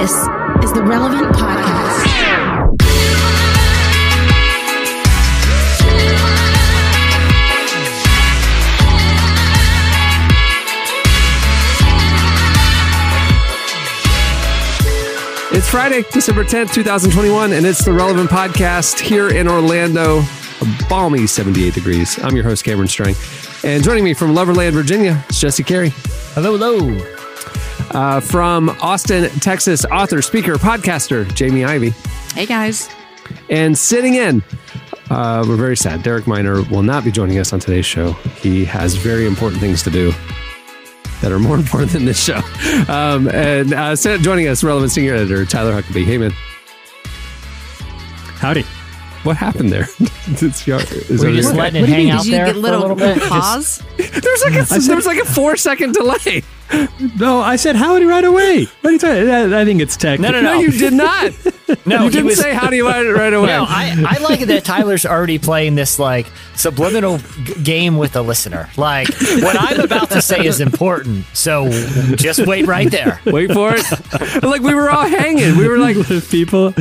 This is the Relevant Podcast. It's Friday, December 10th, 2021, and it's the Relevant Podcast here in Orlando. A balmy 78 degrees. I'm your host, Cameron Strang. And joining me from Loverland, Virginia, is Jesse Carey. Hello, hello. Uh, from Austin, Texas, author, speaker, podcaster, Jamie Ivey. Hey guys. And sitting in, uh, we're very sad. Derek Minor will not be joining us on today's show. He has very important things to do that are more important than this show. Um, and uh, joining us, relevant senior editor Tyler Huckabee. Hey, man. Howdy. What happened there? Is We're there- just letting it What do you hang mean? out Did you there get for a little, little bit. pause? There's like a there's like a four second delay. No, I said howdy right away. What are you talking? I, I think it's tech. No, no, No, no. you did not. No, you didn't was- say howdy right, right away. No, I, I like it that Tyler's already playing this like subliminal g- game with the listener. Like what I'm about to say is important, so just wait right there. Wait for it. like we were all hanging. We were like, people.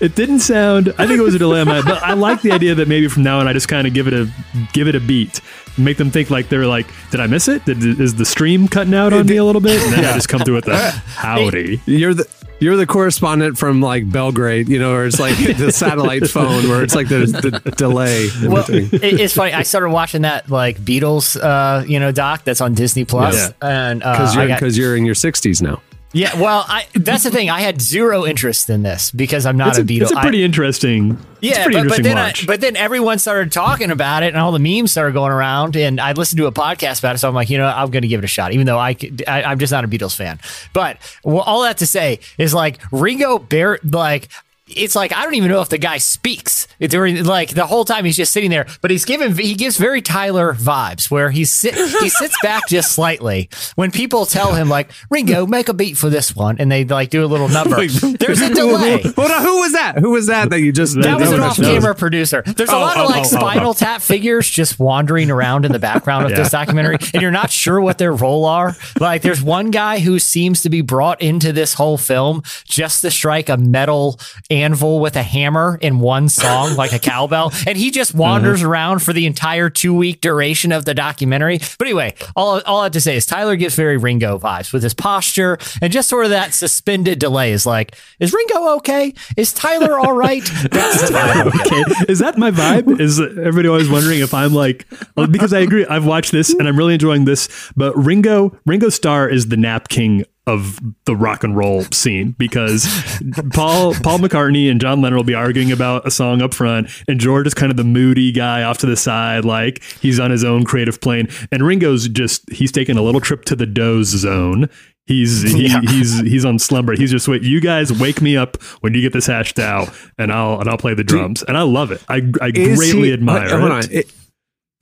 It didn't sound. I think it was a dilemma, but I like the idea that maybe from now on I just kind of give it a give it a beat, make them think like they're like, did I miss it? Did, is the stream cutting out on me a little bit? And then I just come through with the howdy. you're the you're the correspondent from like Belgrade, you know, or it's like the satellite phone where it's like there's the delay. Well, it, it's funny. I started watching that like Beatles, uh, you know, doc that's on Disney Plus, Yeah. and uh, Because I you're because you're in your 60s now. Yeah. Well, I that's the thing. I had zero interest in this because I'm not It's a, a, Beatle. it's a I- pretty interesting. it's Yeah, pretty but, but interesting then I, but then everyone started talking about it, and all the memes started going around. And I listened to a podcast about it, so I'm like, you know, I'm going to give it a shot, even though I, I I'm just not a Beatles fan. But well, all that to say is like Ringo Bear, like. It's like I don't even know if the guy speaks during like the whole time he's just sitting there, but he's given he gives very Tyler vibes where he's sit he sits back just slightly when people tell him like Ringo make a beat for this one and they like do a little number. There's a delay. Hold on, who was that? Who was that that you just That was an off-camera producer. There's a Oh, lot of oh, like oh, oh, Spinal. Tap figures just wandering around in the background of Yeah. this documentary, and you're not sure what their role are. Like, there's one guy who seems to be brought into this whole film just to strike a metal anvil with a hammer in one song, like a cowbell, and he just wanders Uh-huh. around for the entire two-week duration of the documentary. But anyway, all all I have to say is Tyler gives very Ringo vibes with his posture and just sort of that suspended delay. Is like, is Ringo okay? Is Tyler all right? That's vibe. okay. Is that my vibe? Is everybody always wondering if I'm like because I agree. I've watched this and I'm really enjoying this. But Ringo Ringo Starr is the nap king of the rock and roll scene because Paul Paul McCartney and John Lennon will be arguing about a song up front, and George is kind of the moody guy off to the side, like he's on his own creative plane, and Ringo's just he's taking a little trip to the doze zone. He's he, he's he's on slumber. He's just wait. You guys wake me up when you get this hashed out, and I'll and I'll play the drums, and I love it. I I greatly he- admire hold- hold it. on. It-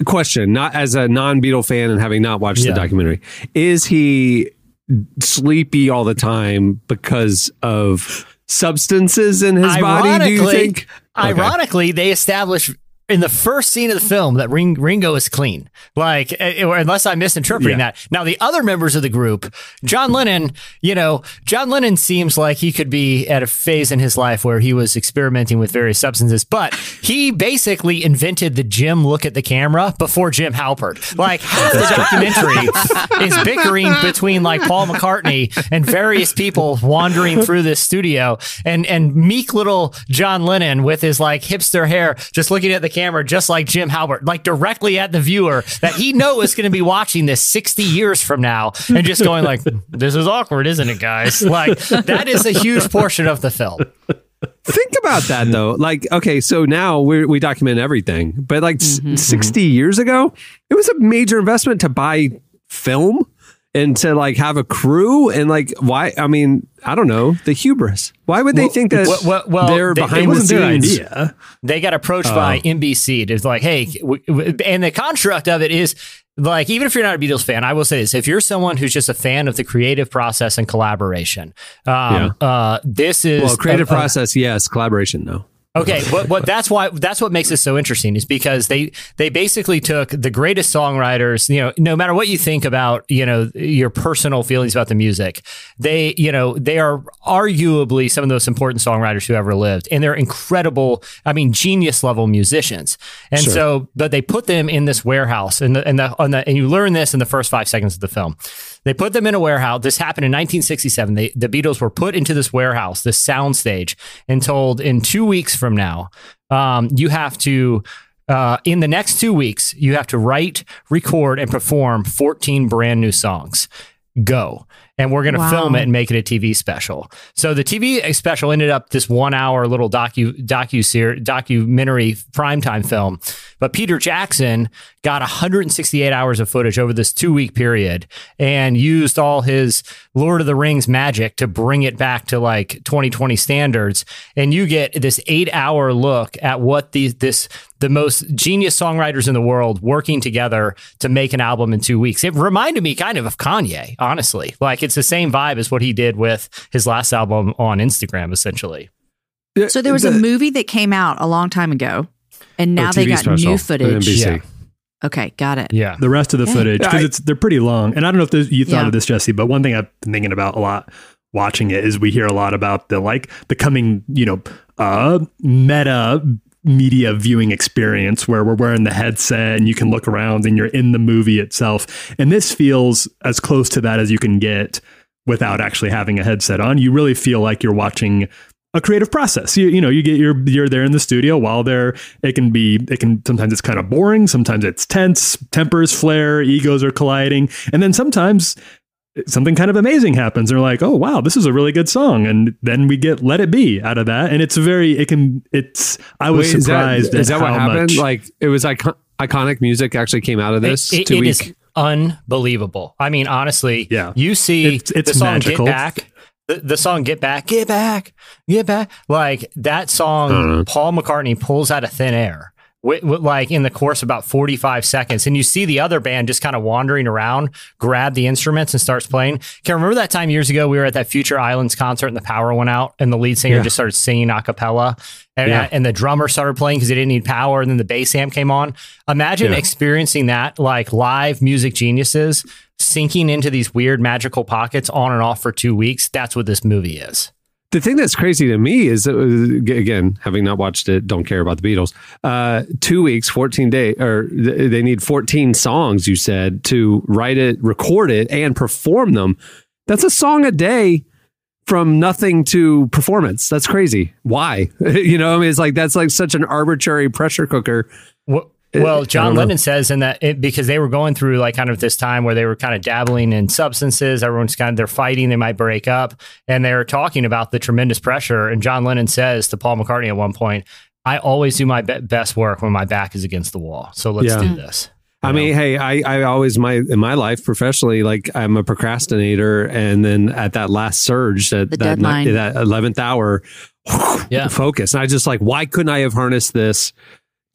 question, not as a non Beatle fan and having not watched Yeah. the documentary, is he sleepy all the time because of substances in his body? Do you think? Okay. Ironically, they establish in the first scene of the film that Ring, Ringo is clean. Like, eh, unless I'm misinterpreting Yeah. that. Now, the other members of the group, John Lennon, you know, John Lennon seems like he could be at a phase in his life where he was experimenting with various substances, but he basically invented the Jim look at the camera before Jim Halpert. Like, half the documentary is bickering between like Paul McCartney and various people wandering through this studio and, and meek little John Lennon with his like hipster hair just looking at the camera just like Jim Halpert, like directly at the viewer that he knows is going to be watching this 60 years from now and just going like, this is awkward, isn't it, guys? Like that is a huge portion of the film. Think about that though. Like, okay, so now we we document everything, but like s- mm-hmm, mm-hmm. 60 years ago, it was a major investment to buy film and to like have a crew and like why? I mean, I don't know the hubris. Why would they think that well- well- well, they're they- behind it the wasn't their scenes? idea. They got approached by NBC. It's like, hey, w- w- and the construct of it is like, even if you're not a Beatles fan, I will say this: if you're someone who's just a fan of the creative process and collaboration, um, uh, this is Well, creative a- a- process, yes. Collaboration, no. Okay, what, what that's why that's what makes this so interesting is because they they basically took the greatest songwriters, you know, no matter what you think about, you know, your personal feelings about the music, they, you know, they are arguably some of the most important songwriters who ever lived, and they're incredible, I mean, genius level musicians. And Sure. so, but they put them in this warehouse, and the and the, on the and you learn this in the first five seconds of the film. They put them in a warehouse. This happened in 1967. They, the Beatles were put into this warehouse, this soundstage, and told in two weeks from now, um, you have to, uh, in the next two weeks, you have to write, record, and perform 14 brand new songs. Go. And we're going to Wow. film it and make it a TV special. So the TV special ended up this one hour little docu docu ser- documentary primetime film. But Peter Jackson got 168 hours of footage over this two week period and used all his Lord of the Rings magic to bring it back to like 2020 standards. And you get this eight hour look at what these this the most genius songwriters in the world working together to make an album in two weeks. It reminded me kind of of Kanye, honestly. Like it's the same vibe as what he did with his last album on Instagram, essentially. So there was a movie that came out a long time ago, and now Oh, they got special new footage. NBC. Yeah. Okay, got it. Yeah. the rest of the Okay. footage because it's they're pretty long. And I don't know if you thought Yeah. of this, Jesse, but one thing I've been thinking about a lot watching it is we hear a lot about the like the coming, you know, uh, meta media viewing experience where we're wearing the headset and you can look around and you're in the movie itself. And this feels as close to that as you can get without actually having a headset on. You really feel like you're watching a creative process. You, you know, you get your you're there in the studio while there. It can be it can sometimes it's kind of boring. Sometimes it's tense. Tempers flare. Egos are colliding, and then sometimes something kind of amazing happens. They're like, oh wow, this is a really good song, and then we get "Let It Be" out of that, and it's very it can it's. I was Wait, is that- surprised Is at that what how happened? much. Like it was icon- iconic music actually came out of this It- it- two it week. is unbelievable. I mean, honestly, Yeah. you see It's- it's the song magical. Get Back. The, the song Get Back, Get Back, Get Back. Like that song, Uh-huh. Paul McCartney pulls out of thin air. Wi- wi- like in the course of about 45 seconds and you see the other band just kind of wandering around grab the instruments and starts playing can remember that time years ago we were at that future islands concert and the power went out and the lead singer Yeah. just started singing a cappella and, Yeah. and the drummer started playing because he didn't need power and then the bass amp came on imagine Yeah. experiencing that like live music geniuses sinking into these weird magical pockets on and off for two weeks that's what this movie is The thing that's crazy to me is, uh, again, having not watched it, don't care about the Beatles. Uh, two weeks, 14 days, or th- they need 14 songs, you said, to write it, record it, and perform them. That's a song a day from nothing to performance. That's crazy. Why? you know, I mean, it's like, that's like such an arbitrary pressure cooker. Wh- I Well, don't John know. Lennon says in that it, because they were going through like kind of this time where they were kind of dabbling in substances. Everyone's kind of they're fighting. They might break up, and they're talking about the tremendous pressure. And John Lennon says to Paul McCartney at one point, "I always do my be- best work when my back is against the wall. So let's Yeah. do hmm. this." I mean, hey, I, I always my in my life professionally, like I'm a procrastinator, and then at that last surge, at The that deadline. night, that eleventh hour, Yeah. focus. And I just like, why couldn't I have harnessed this,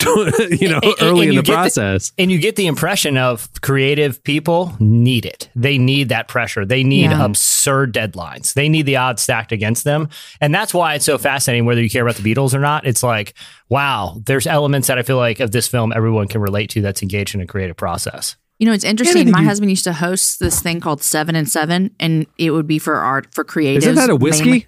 you know, And- and- early and in the get the- process? And you get the impression of creative people need it. They need that pressure. They need Yeah. absurd deadlines. They need the odds stacked against them. And that's why it's so fascinating, whether you care about the Beatles or not. It's like, wow, there's elements that I feel like of this film everyone can relate to that's engaged in a creative process. You know, it's interesting. think My you- husband used to host this thing called Seven and Seven, and it would be for art for creatives. Isn't that a whiskey? mainly-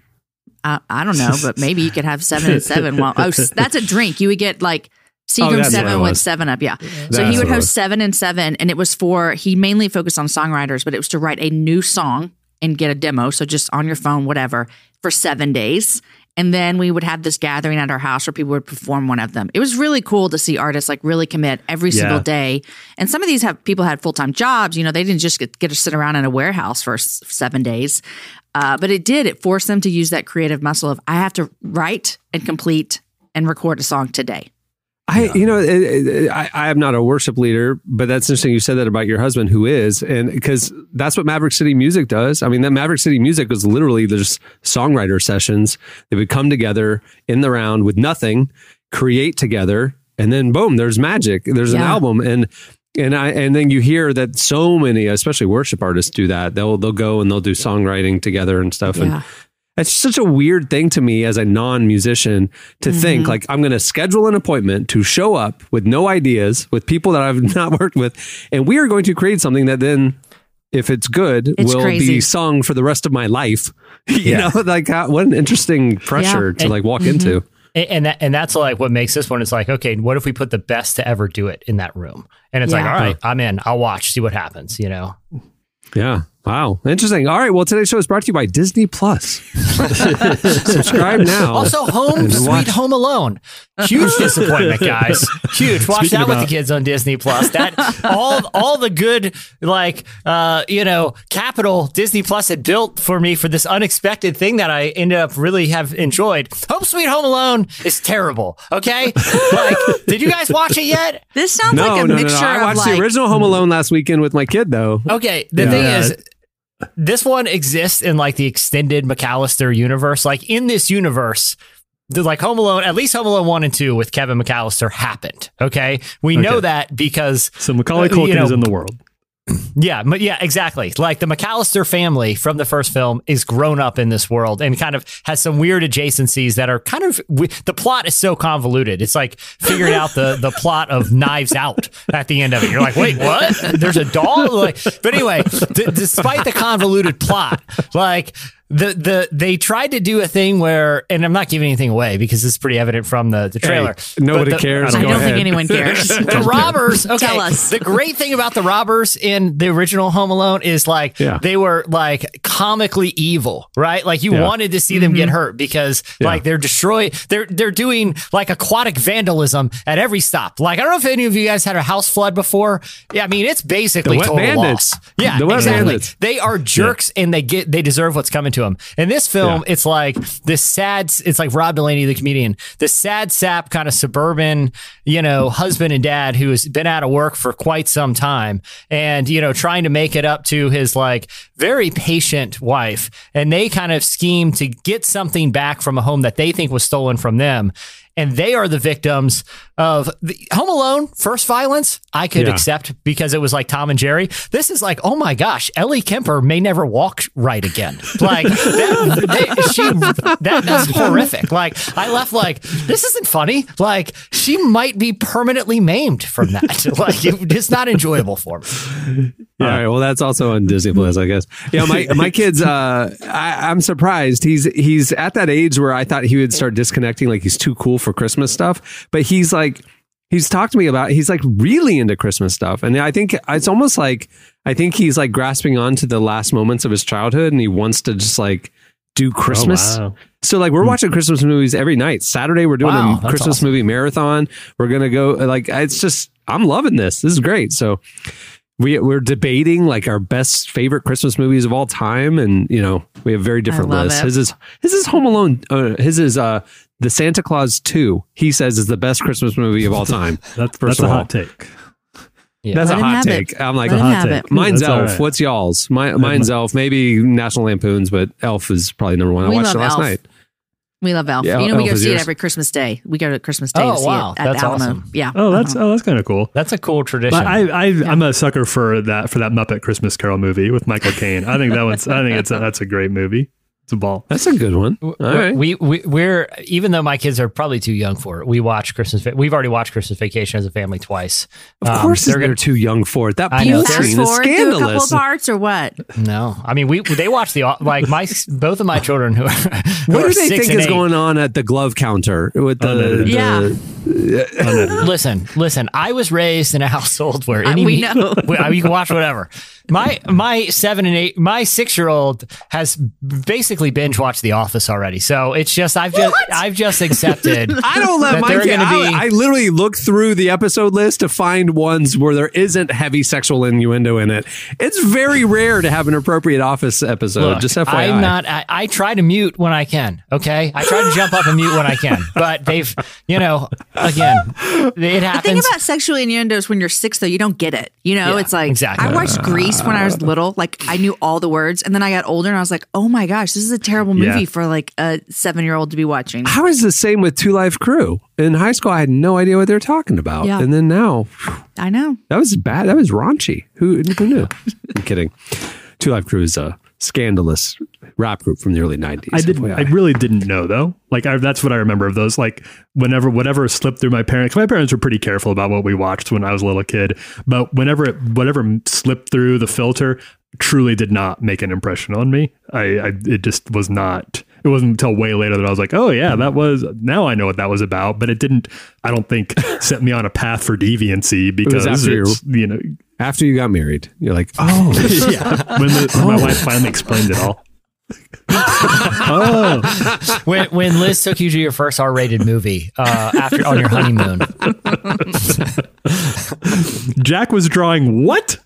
I, I don't know, but maybe you could have seven and seven. Well, oh, that's a drink. You would get like Seagram Oh, that's seven with was. seven up. Yeah. so he would host seven and seven, and it was for he mainly focused on songwriters, but it was to write a new song and get a demo. So just on your phone, whatever, for seven days. And then we would have this gathering at our house where people would perform one of them. It was really cool to see artists like really commit every Yeah. single day. And some of these have people had full time jobs. You know, they didn't just get, get to sit around in a warehouse for s- seven days. Uh, but it did. It forced them to use that creative muscle of I have to write and complete and record a song today. I, you know, it, it, I, I am not a worship leader, but that's interesting. You said that about your husband, who is, and because that's what Maverick City Music does. I mean, that Maverick City Music was literally there's songwriter sessions. They would come together in the round with nothing, create together, and then boom, there's magic. There's an album, and and I and then you hear that so many, especially worship artists, do that. They'll they'll go and they'll do songwriting together and stuff. And Yeah. It's such a weird thing to me as a non-musician to think mm-hmm. like I'm going to schedule an appointment to show up with no ideas with people that I've not worked with, and we are going to create something that then, if it's good, It's will crazy. be sung for the rest of my life. You Yeah. know, like how, what an interesting pressure to And- like walk mm-hmm. into. And and that and that's like what makes this one. It's like, okay, what if we put the best to ever do it in that room? And it's like, all right, I'm in. I'll watch, see what happens. You know, Yeah. Wow. Interesting. All right. Well, today's show is brought to you by Disney Plus. Subscribe now. Also, Home Sweet Home Alone, huge disappointment, guys. Huge. Watch Speaking that with the kids on Disney Plus. That all all the good like uh you know capital Disney Plus had built for me for this unexpected thing that I ended up really have enjoyed. Home Sweet Home Alone is terrible. Okay, like did you guys watch it yet? This sounds no, like a no, no, mixture no. I of watched like the original Home Alone last weekend with my kid, though. Okay, the Yeah. thing is, this one exists in like the extended McCallister universe. Like in this universe, the like Home Alone, at least Home Alone one and two with Kevin McCallister happened. Okay, we know that because So Macaulay Uh, you know- is in the world. Yeah, but yeah, exactly. Like the McCallister family from the first film is grown up in this world and kind of has some weird adjacencies that are kind of the plot is so convoluted. It's like figuring out the the plot of Knives Out at the end of it. You're like, wait, what? There's a doll. Like, but anyway, d- despite the convoluted plot, like. The the they tried to do a thing where and I'm not giving anything away because it's pretty evident from the, the trailer. nobody the- cares. I Go don't think anyone cares. the robbers. Okay, Tell us. the great thing about the robbers in the original Home Alone is like Yeah. they were like comically evil, right? Like you Yeah. wanted to see them Mm-hmm. get hurt because like they're destroy they're they're doing like aquatic vandalism at every stop. Like I don't know if any of you guys had a house flood before. Yeah, I mean it's basically The wet total bandits. loss. Yeah, The exactly. bandits. They are jerks and they get they deserve what's coming to them. In this film, Yeah. it's like this sad. It's like Rob Delaney, the comedian, this sad sap kind of suburban, you know, husband and dad who has been out of work for quite some time, and you know, trying to make it up to his like very patient wife, and they kind of scheme to get something back from a home that they think was stolen from them. And they are the victims of the Home Alone first violence. I could Yeah. accept because it was like Tom and Jerry. This is like, oh my gosh, Ellie Kemper may never walk right again. Like that, she, that, that's horrific. Like I left like this isn't funny. Like she might be permanently maimed from that. like it, it's not enjoyable for me. All right. Well, that's also on Disney Plus, I guess. Yeah, my my kids. Uh, I, I'm surprised. He's he's at that age where I thought he would start disconnecting, like he's too cool for Christmas stuff. But he's like, he's talked to me about. He's like really into Christmas stuff, and I think it's almost like I think he's like grasping on to the last moments of his childhood, and he wants to just like do Christmas. wow. So like we're watching Christmas movies every night. Saturday we're doing Wow, a Christmas awesome. movie marathon. We're gonna go like it's just I'm loving this. This is great. So we we're debating like our best favorite Christmas movies of all time, and you know we have very different lists. it. His is his is Home Alone. Uh, his is uh the Santa Claus Two. He says is the best Christmas movie of all time. That's, First that's of a all. hot take. That's Let a hot have it. take. I'm like, Let him hot take. it. mine's That's Elf. right. What's y'all's? My, mine's Elf. Maybe National Lampoons, but Elf is probably number one. I We watched love it last Elf. night. We love Elf. Yeah, you know, we go see yours. it every Christmas Day. We go to Christmas Day Oh, to see wow. it at That's the Alamo. awesome. Yeah. Oh, that's Uh-huh. oh, that's kind of cool. That's a cool tradition. But I, I I'm a sucker for that for that Muppet Christmas Carol movie with Michael Caine. I think that one's I think it's a, that's a great movie. It's a ball. That's a good one. All right. We, we we're even though my kids are probably too young for it. We watch Christmas. We've already watched Christmas Vacation as a family twice. Of Um, course, they're they're, too young for it. That I know. Fast scene is forward through a couple parts or what? No, I mean we they watch the like my both of my children who are who What are do they six think is eight. going on at the glove counter with the? Unedited. the- Yeah. Listen, listen. I was raised in a household where any we know. Well, you can watch whatever. My my seven and eight, my six year old has basically binge watched The Office already. So it's just I've just I've just accepted. I don't let my kid. be- I, I literally look through the episode list to find ones where there isn't heavy sexual innuendo in it. It's very rare to have an appropriate Office episode. Look, just FYI. I'm not. I, I try to mute when I can. Okay, I try to jump up and mute when I can. But they've, you know, again, it happens. The thing about sexual innuendos when you're six, though, you don't get it. You know, Yeah, it's like exactly. I watched Grease when I was little. Like I knew all the words, and then I got older, and I was like, oh my gosh, this is a terrible movie Yeah. for like a seven year old to be watching. How is the same with Two Live Crew? In high school, I had no idea what they were talking about, Yeah. and then now I know. that was bad. That was raunchy. Who, who knew? I'm kidding. Two Live Crew is a scandalous rap group from the early 90s. I didn't. FYI. I really didn't know though. Like I, that's what I remember of those. Like whenever whatever slipped through my parents. My parents were pretty careful about what we watched when I was a little kid. But whenever it, whatever slipped through the filter, truly did not make an impression on me. I, I it just was not. It wasn't until way later that I was like, oh yeah, that was. Now I know what that was about. But it didn't. I don't think set me on a path for deviancy because after you- it's, you know. After you got married, you're like, oh, yeah. When, the, when my wife finally explained it all. oh, when when Liz took you to your first R-rated movie uh, after on your honeymoon. Jack was drawing what?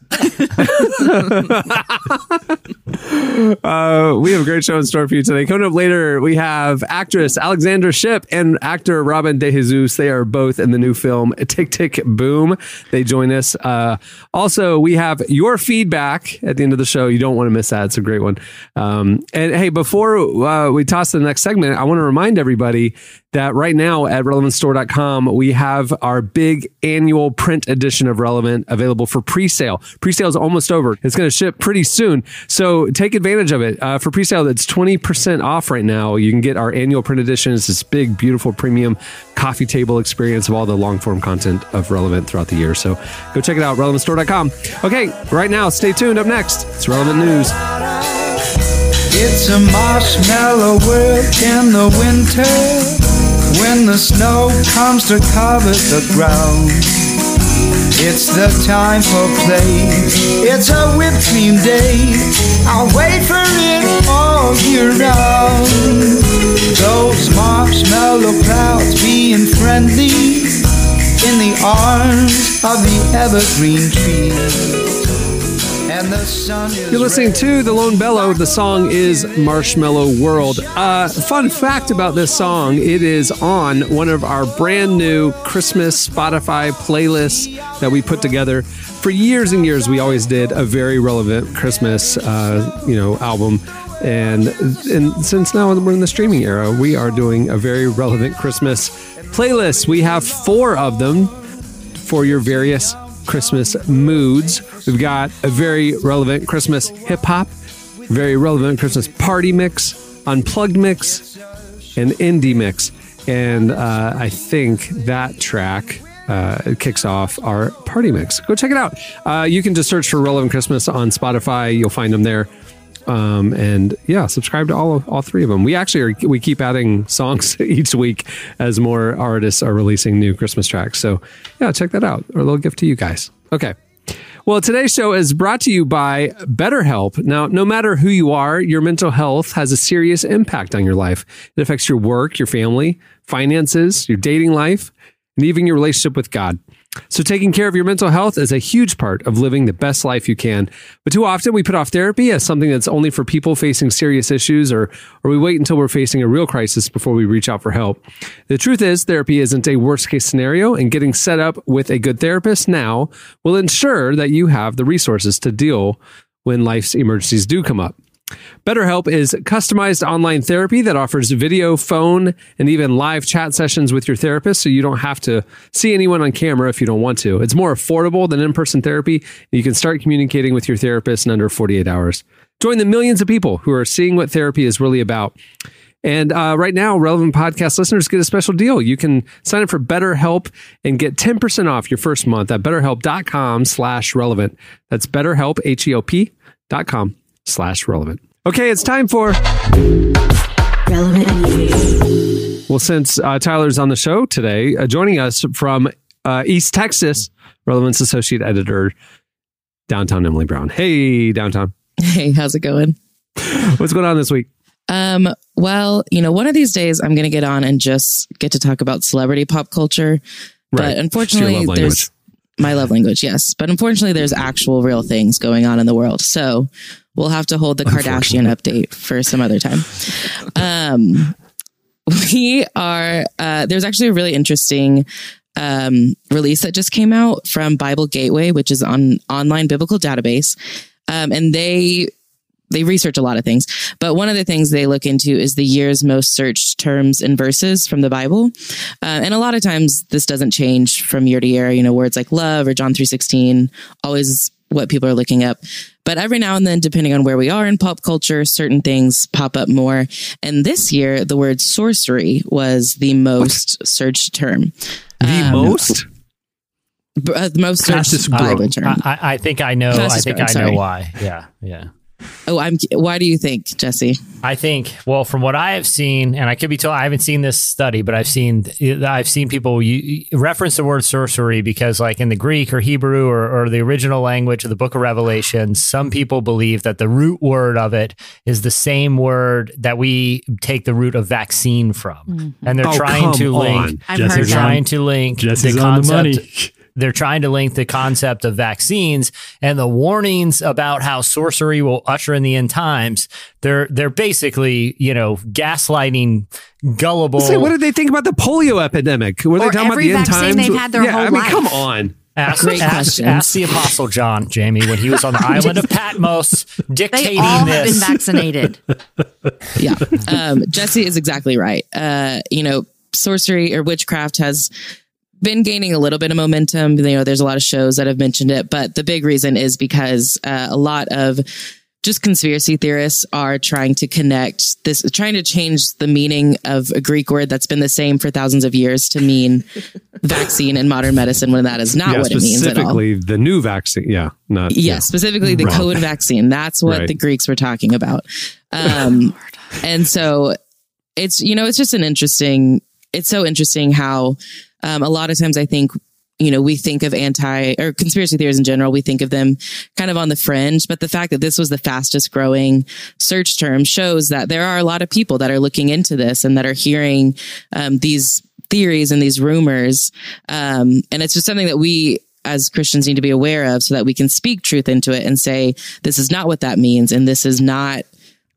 Uh, we have a great show in store for you today. Coming up later, we have actress Alexandra Shipp and actor Robin De Jesus. They are both in the new film Tick Tick Boom. They join us. Uh, also, we have your feedback at the end of the show. You don't want to miss that. It's a great one. Um, and hey, before uh, we toss to the next segment, I want to remind everybody that right now at relevantstore.com, we have our big annual print edition of Relevant available for pre-sale. Pre-sale is almost over. It's going to ship pretty soon. So take advantage of it. Uh, for pre-sale, it's 20% off right now. You can get our annual print edition. It's this big, beautiful premium coffee table experience of all the long form content of Relevant throughout the year. So go check it out, relevantstore.com. Okay, right now, stay tuned. Up next, it's Relevant News. It's a marshmallow world in the winter when the snow comes to cover the ground. It's the time for play. It's a whipped cream day. I'll wait for it all year round. Those marshmallow clouds being friendly in the arms of the evergreen tree. You're listening to The Lone Bellow. The song is Marshmallow World. Uh, fun fact about this song it is on one of our brand new Christmas Spotify playlists that we put together. For years and years, we always did a very relevant Christmas, uh, you know, album. And, and since now we're in the streaming era, we are doing a very relevant Christmas playlist. We have four of them for your various Christmas moods. We've got a very relevant Christmas hip hop, very relevant Christmas party mix, unplugged mix, and indie mix. And uh, I think that track uh, kicks off our party mix. Go check it out. Uh, you can just search for Relevant Christmas on Spotify. You'll find them there. Um, and yeah, subscribe to all of, all three of them. We actually are, we keep adding songs each week as more artists are releasing new Christmas tracks. So yeah, check that out. Or a little gift to you guys. Okay. Well, today's show is brought to you by BetterHelp. Now, no matter who you are, your mental health has a serious impact on your life. It affects your work, your family, finances, your dating life, and even your relationship with God. So, taking care of your mental health is a huge part of living the best life you can. But too often we put off therapy as something that's only for people facing serious issues, or, or we wait until we're facing a real crisis before we reach out for help. The truth is, therapy isn't a worst case scenario, and getting set up with a good therapist now will ensure that you have the resources to deal when life's emergencies do come up. BetterHelp is customized online therapy that offers video, phone, and even live chat sessions with your therapist so you don't have to see anyone on camera if you don't want to. It's more affordable than in person therapy, you can start communicating with your therapist in under 48 hours. Join the millions of people who are seeing what therapy is really about. And uh, right now, relevant podcast listeners get a special deal. You can sign up for BetterHelp and get 10% off your first month at betterhelp.com slash relevant. That's betterhelp, H-E-L-P dot com slash relevant. Okay, it's time for Relevant news. Well, since uh, Tyler's on the show today, uh, joining us from uh, East Texas, Relevance Associate Editor, Downtown Emily Brown. Hey, Downtown. Hey, how's it going? What's going on this week? Um, well, you know, one of these days I'm going to get on and just get to talk about celebrity pop culture. Right. But unfortunately, there's my love language, yes. But unfortunately, there's actual real things going on in the world. So we'll have to hold the Kardashian update for some other time. Um, we are, uh, there's actually a really interesting um, release that just came out from Bible Gateway, which is an online biblical database. Um, and they they research a lot of things, but one of the things they look into is the year's most searched terms and verses from the Bible. Uh, and a lot of times this doesn't change from year to year. You know, words like love or John three sixteen always what people are looking up. But every now and then, depending on where we are in pop culture, certain things pop up more. And this year, the word sorcery was the most searched term. The most? B- uh, the most searched Fastest Bible term. I, I- I think I know. I think growing, I know sorry. why. Yeah, yeah. Oh, I'm. Why do you think, Jesse? I think, well, from what I have seen, and I could be told I haven't seen this study, but I've seen I've seen people u- reference the word sorcery because, like in the Greek or Hebrew or, or the original language of the Book of Revelation, some people believe that the root word of it is the same word that we take the root of vaccine from, mm-hmm. and they're Oh, trying come to on. link. I've Jesse's heard They're that. trying to link Jesse's the on the concept. Money. they're trying to link the concept of vaccines and the warnings about how sorcery will usher in the end times. They're they're basically you know gaslighting gullible. Say, what did they think about the polio epidemic? Were they Or talking about every the end vaccine times? they've had their yeah, whole I mean, life. come on. ask, ask, ask the Apostle John, Jamie, when he was on the island of Patmos dictating They dictating all have been vaccinated. yeah. Um, Jesse is exactly right. Uh, you know, sorcery or witchcraft has been gaining a little bit of momentum. You know, there's a lot of shows that have mentioned it, but the big reason is because uh, a lot of just conspiracy theorists are trying to connect this, trying to change the meaning of a Greek word that's been the same for thousands of years to mean vaccine in modern medicine when that is not yeah, what it means at all. specifically the new vaccine. Yeah, not Yeah, specifically the Right. COVID vaccine. That's what Right. the Greeks were talking about. Um, and so it's, you know, it's just an interesting, it's so interesting how um, a lot of times I think, you know, we think of anti or conspiracy theories in general, we think of them kind of on the fringe. But the fact that this was the fastest growing search term shows that there are a lot of people that are looking into this and that are hearing um, these theories and these rumors. Um, and it's just something that we as Christians need to be aware of so that we can speak truth into it and say, this is not what that means. And this is not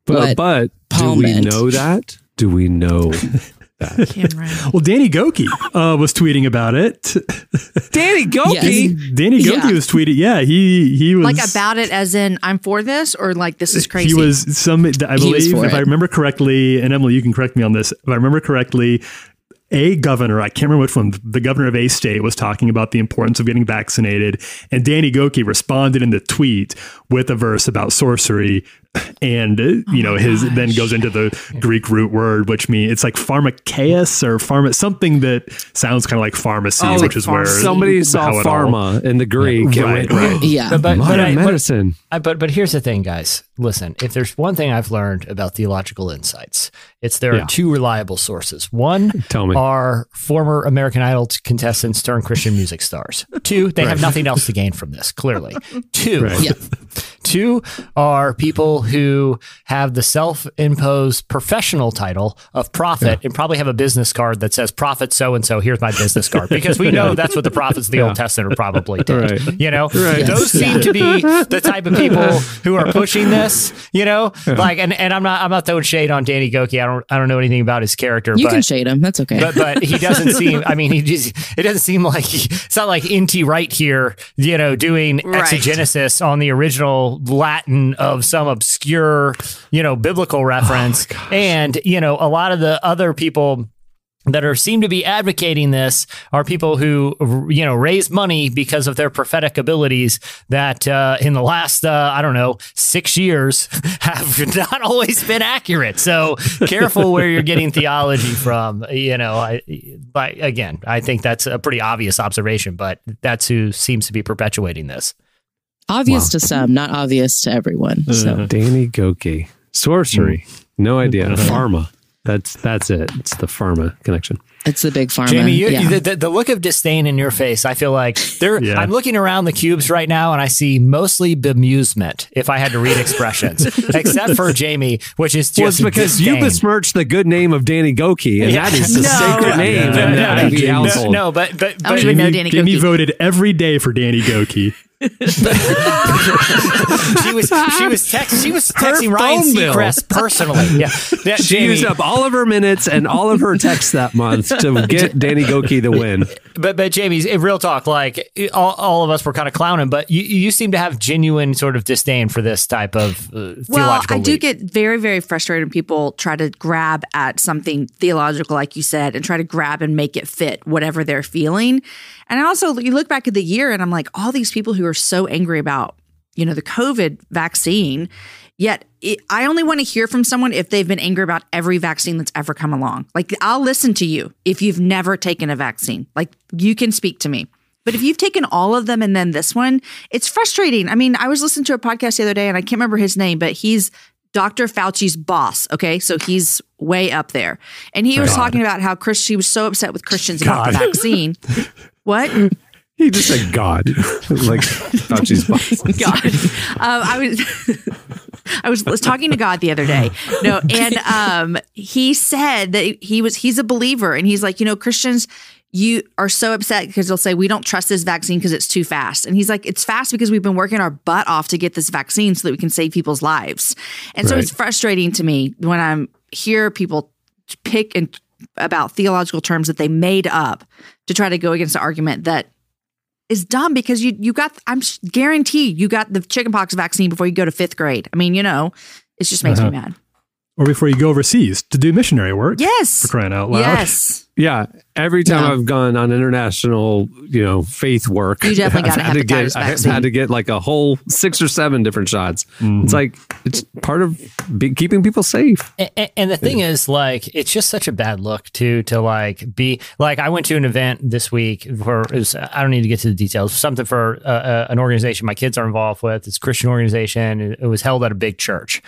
But, what but do we meant. know that? Do we know that? Cameron. Well, Danny Gokey uh, was tweeting about it. Danny Gokey. Yes. Danny Gokey Yeah. was tweeting. Yeah, he he was Like about it as in I'm for this or like this is crazy. He was some, I believe, if it. I remember correctly, and Emily, you can correct me on this. If I remember correctly, a governor, I can't remember which one, the governor of a state was talking about the importance of getting vaccinated. And Danny Gokey responded in the tweet with a verse about sorcery. And, uh, you know, his then goes into the Greek root word, which means it's like pharmakeus or pharma, something that sounds kind of like pharmacy, Oh, which is where somebody saw how it all- pharma in the Greek. and Right, went, right. yeah. But, but, but, Modern I, but, medicine. I, but but here's the thing, guys. Listen, if there's one thing I've learned about theological insights, it's there Yeah. are two reliable sources. One Tell me. are former American Idol contestants turned Christian music stars. Two, they have nothing else to gain from this. Clearly, two. Right. Yeah. Two are people who have the self-imposed professional title of prophet and probably have a business card that says prophet so and so. Here's my business card because we know that's what the prophets of the Old Testament are probably did. Right. You know, Right. those seem to be the type of people who are pushing this. You know, like and, and I'm not I'm not throwing shade on Danny Gokey. I don't I don't know anything about his character, You but can shade him. That's okay. but but he doesn't seem. I mean, he just it doesn't seem like he, it's not like N.T. Wright here, you know, doing Right. exegesis on the original Latin of some obscure, you know, biblical reference, and you know, a lot of the other people that are seem to be advocating this are people who you know raise money because of their prophetic abilities that uh, in the last uh, I don't know six years have not always been accurate. So careful where you're getting theology from. You know, I, but again, I think that's a pretty obvious observation, but that's who seems to be perpetuating this. Obvious to some, not obvious to everyone. Uh-huh. So Danny Gokey. Sorcery. No mm. idea. Uh-huh. Pharma. That's that's it. It's the pharma connection. it's the big pharma. Jamie, you, yeah. the, the, the look of disdain in your face, I feel like there. Yeah. I'm looking around the cubes right now, and I see mostly bemusement. If I had to read expressions, except for Jamie, which is Well, it's just because you disdain. besmirched the good name of Danny Gokey, and Yeah. that is the No. sacred name Yeah. in the Yeah. Ivey Yeah. household. No, but but, I don't but even know Jamie, Danny Jamie Gokey. voted every day for Danny Gokey. she was she was text she was Her texting Ryan phone bill. Seacrest personally. Yeah, yeah She Jamie, used up all of her minutes and all of her texts that month to get Danny Gokey the win. But but Jamie's in real talk, like all, all of us were kind of clowning, but you you seem to have genuine sort of disdain for this type of uh, Well, theological. I do leap. get very, very frustrated when people try to grab at something theological, like you said, and try to grab and make it fit whatever they're feeling. And I also, you look back at the year and I'm like, all these people who are so angry about you know, the COVID vaccine. Yet it, I only want to hear from someone if they've been angry about every vaccine that's ever come along. Like I'll listen to you if you've never taken a vaccine. Like you can speak to me. But if you've taken all of them and then this one, it's frustrating. I mean, I was listening to a podcast the other day and I can't remember his name, but he's Dr. Fauci's boss. Okay. So he's way up there. And he was talking about how Chris, he was so upset with Christians about the vaccine. what? He just said God, like Fauci's boss. God. Um, I was I was, was talking to God the other day. No, and um, he said that he was he's a believer, and he's like, you know, Christians. You are so upset because they'll say we don't trust this vaccine because it's too fast, and he's like, it's fast because we've been working our butt off to get this vaccine so that we can save people's lives, and so it's frustrating to me when I'm hear people pick and about theological terms that they made up to try to go against the argument that is dumb because you you got I'm guaranteed you got the chickenpox vaccine before you go to fifth grade. I mean, you know, it just makes me uh-huh. mad. Or before you go overseas to do missionary work. Yes, For crying out loud. yes, Yeah, every time Yeah. I've gone on international, you know, faith work, You definitely got I've had to get, I've had to get like a whole six or seven different shots. It's like it's part of be, keeping people safe. And, and the thing is, like, it's just such a bad look too to like be like. I went to an event this week for it was, I don't need to get to the details. Something for uh, uh, an organization my kids are involved with. It's a Christian organization. It, it was held at a big church,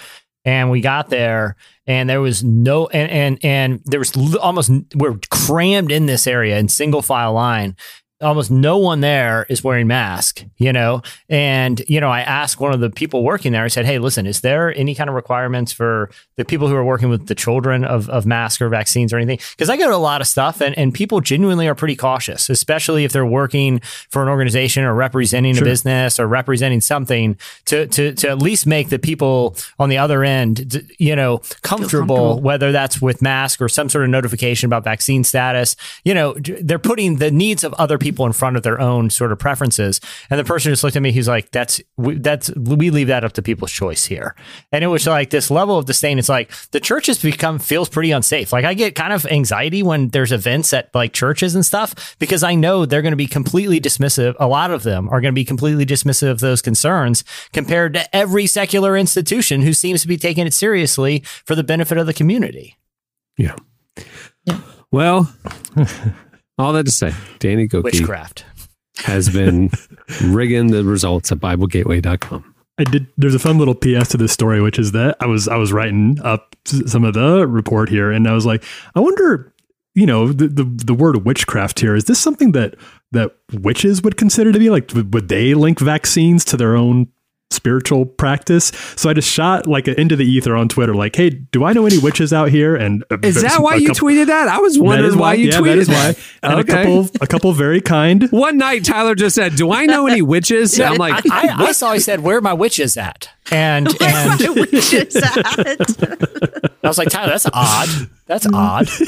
and we got there, and there was no and and and there was almost we're crammed in this area in single file line. Almost no one there is wearing mask, you know. And you know, I asked one of the people working there. I said, "Hey, listen, is there any kind of requirements for the people who are working with the children of, of mask or vaccines or anything? Because I go to a lot of stuff and, and people genuinely are pretty cautious, especially if they're working for an organization or representing a business or representing something to, to, to at least make the people on the other end, you know, comfortable, comfortable. whether that's with mask or some sort of notification about vaccine status. You know, they're putting the needs of other people in front of their own sort of preferences. And the person just looked at me. He's like, "That's we, that's we leave that up to people's choice here." And it was like this level of disdain. It's like the church has become feels pretty unsafe. Like I get kind of anxiety when there's events at like churches and stuff because I know they're going to be completely dismissive. A lot of them are going to be completely dismissive of those concerns compared to every secular institution who seems to be taking it seriously for the benefit of the community. Yeah. Well, all that to say, Danny Gokey Witchcraft. has been rigging the results at BibleGateway.com. I did. There's a fun little PS to this story, which is that I was I was writing up some of the report here, and I was like, I wonder, you know, the the, the word witchcraft here is this something that that witches would consider to be like? Would would they link vaccines to their own spiritual practice? So I just shot like a, into the ether on Twitter, like, hey, do I know any witches out here? And Is that why a you couple- tweeted that? I was wondering is why, you yeah, tweeted that is why. And Okay. a couple, a couple very kind. One night, Tyler just said, "Do I know any witches?" I'm like, I, I saw he said, "Where are my witches at?" And and Which is sad. I was like, "Tyler, that's odd. That's odd."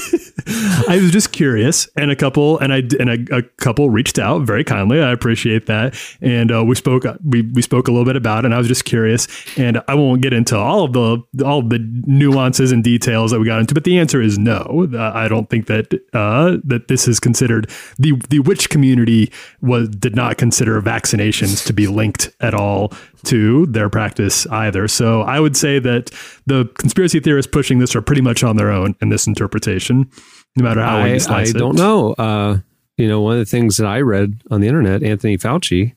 I was just curious, and a couple, and I and a, a couple reached out very kindly. I appreciate that, and uh, we spoke. We we spoke a little bit about, it, and I was just curious. And I won't get into all of the all of the nuances and details that we got into, but the answer is no. Uh, I don't think that uh, that this is considered the the witch community was did not consider vaccinations to be linked at all to their practice either. So I would say that the conspiracy theorists pushing this are pretty much on their own in this interpretation, no matter how I, you I slice it. don't know. Uh, you know, one of the things that I read on the internet, Anthony Fauci,